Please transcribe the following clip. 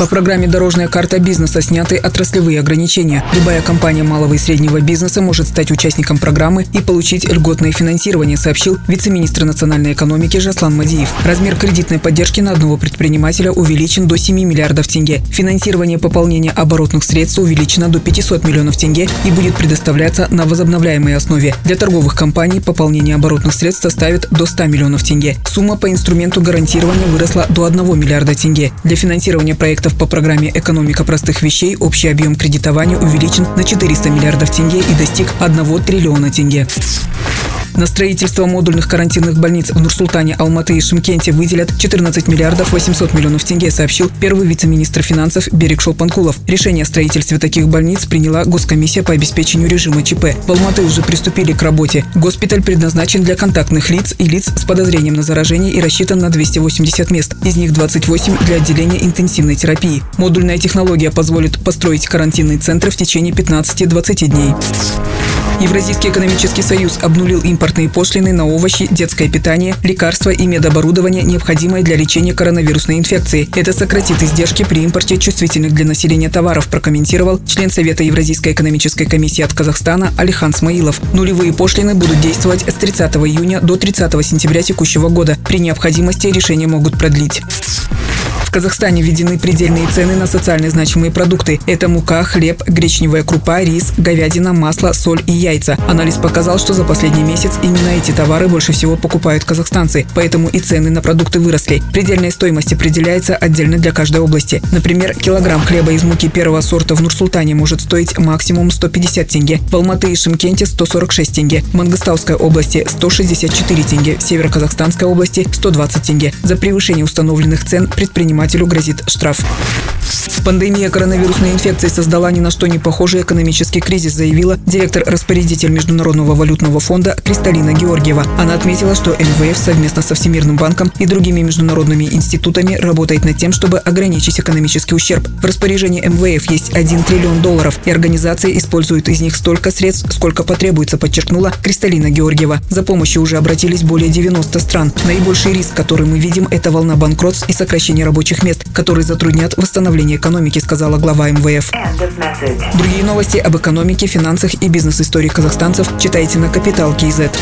По программе «Дорожная карта бизнеса» сняты отраслевые ограничения. Любая компания малого и среднего бизнеса может стать участником программы и получить льготное финансирование, сообщил вице-министр национальной экономики Жаслан Мадиев. Размер кредитной поддержки на одного предпринимателя увеличен до 7 миллиардов тенге. Финансирование пополнения оборотных средств увеличено до 500 миллионов тенге и будет предоставляться на возобновляемой основе. Для торговых компаний пополнение оборотных средств составит до 100 миллионов тенге. Сумма по инструменту гарантирования выросла до 1 миллиарда тенге. Для финансирования проектов проектов по программе «Экономика простых вещей» общий объем кредитования увеличен на 400 миллиардов тенге и достиг 1 триллиона тенге. На строительство модульных карантинных больниц в Нур-Султане, Алматы и Шимкенте выделят 14 миллиардов 800 миллионов тенге, сообщил первый вице-министр финансов Берег Шолпанкулов. Решение о строительстве таких больниц приняла Госкомиссия по обеспечению режима ЧП. В Алматы уже приступили к работе. Госпиталь предназначен для контактных лиц и лиц с подозрением на заражение и рассчитан на 280 мест. Из них 28 для отделения интенсивной терапии. Модульная технология позволит построить карантинные центры в течение 15-20 дней. Евразийский экономический союз обнулил импортные пошлины на овощи, детское питание, лекарства и медоборудование, необходимое для лечения коронавирусной инфекции. Это сократит издержки при импорте чувствительных для населения товаров, прокомментировал член Совета Евразийской экономической комиссии от Казахстана Алихан Смаилов. Нулевые пошлины будут действовать с 30 июня до 30 сентября текущего года. При необходимости решения могут продлить. В Казахстане введены предельные цены на социально значимые продукты. Это мука, хлеб, гречневая крупа, рис, говядина, масло, соль и яйца. Анализ показал, что за последний месяц именно эти товары больше всего покупают казахстанцы, поэтому и цены на продукты выросли. Предельная стоимость определяется отдельно для каждой области. Например, килограмм хлеба из муки первого сорта в Нур-Султане может стоить максимум 150 тенге, в Алматы и Шимкенте 146 тенге, в Мангостауской области 164 тенге, в Северо-Казахстанской области 120 тенге. За превышение установленных цен предприниматели предпринимателю грозит штраф. Пандемия коронавирусной инфекции создала ни на что не похожий экономический кризис, заявила директор-распорядитель Международного валютного фонда Кристалина Георгиева. Она отметила, что МВФ совместно со Всемирным банком и другими международными институтами работает над тем, чтобы ограничить экономический ущерб. В распоряжении МВФ есть 1 триллион долларов, и организация использует из них столько средств, сколько потребуется, подчеркнула Кристалина Георгиева. За помощью уже обратились более 90 стран. Наибольший риск, который мы видим, это волна банкротств и сокращение рабочих мест, которые затруднят восстановление экономики экономики, сказала глава МВФ. Другие новости об экономике, финансах и бизнес-истории казахстанцев читайте на Капитал Киезет.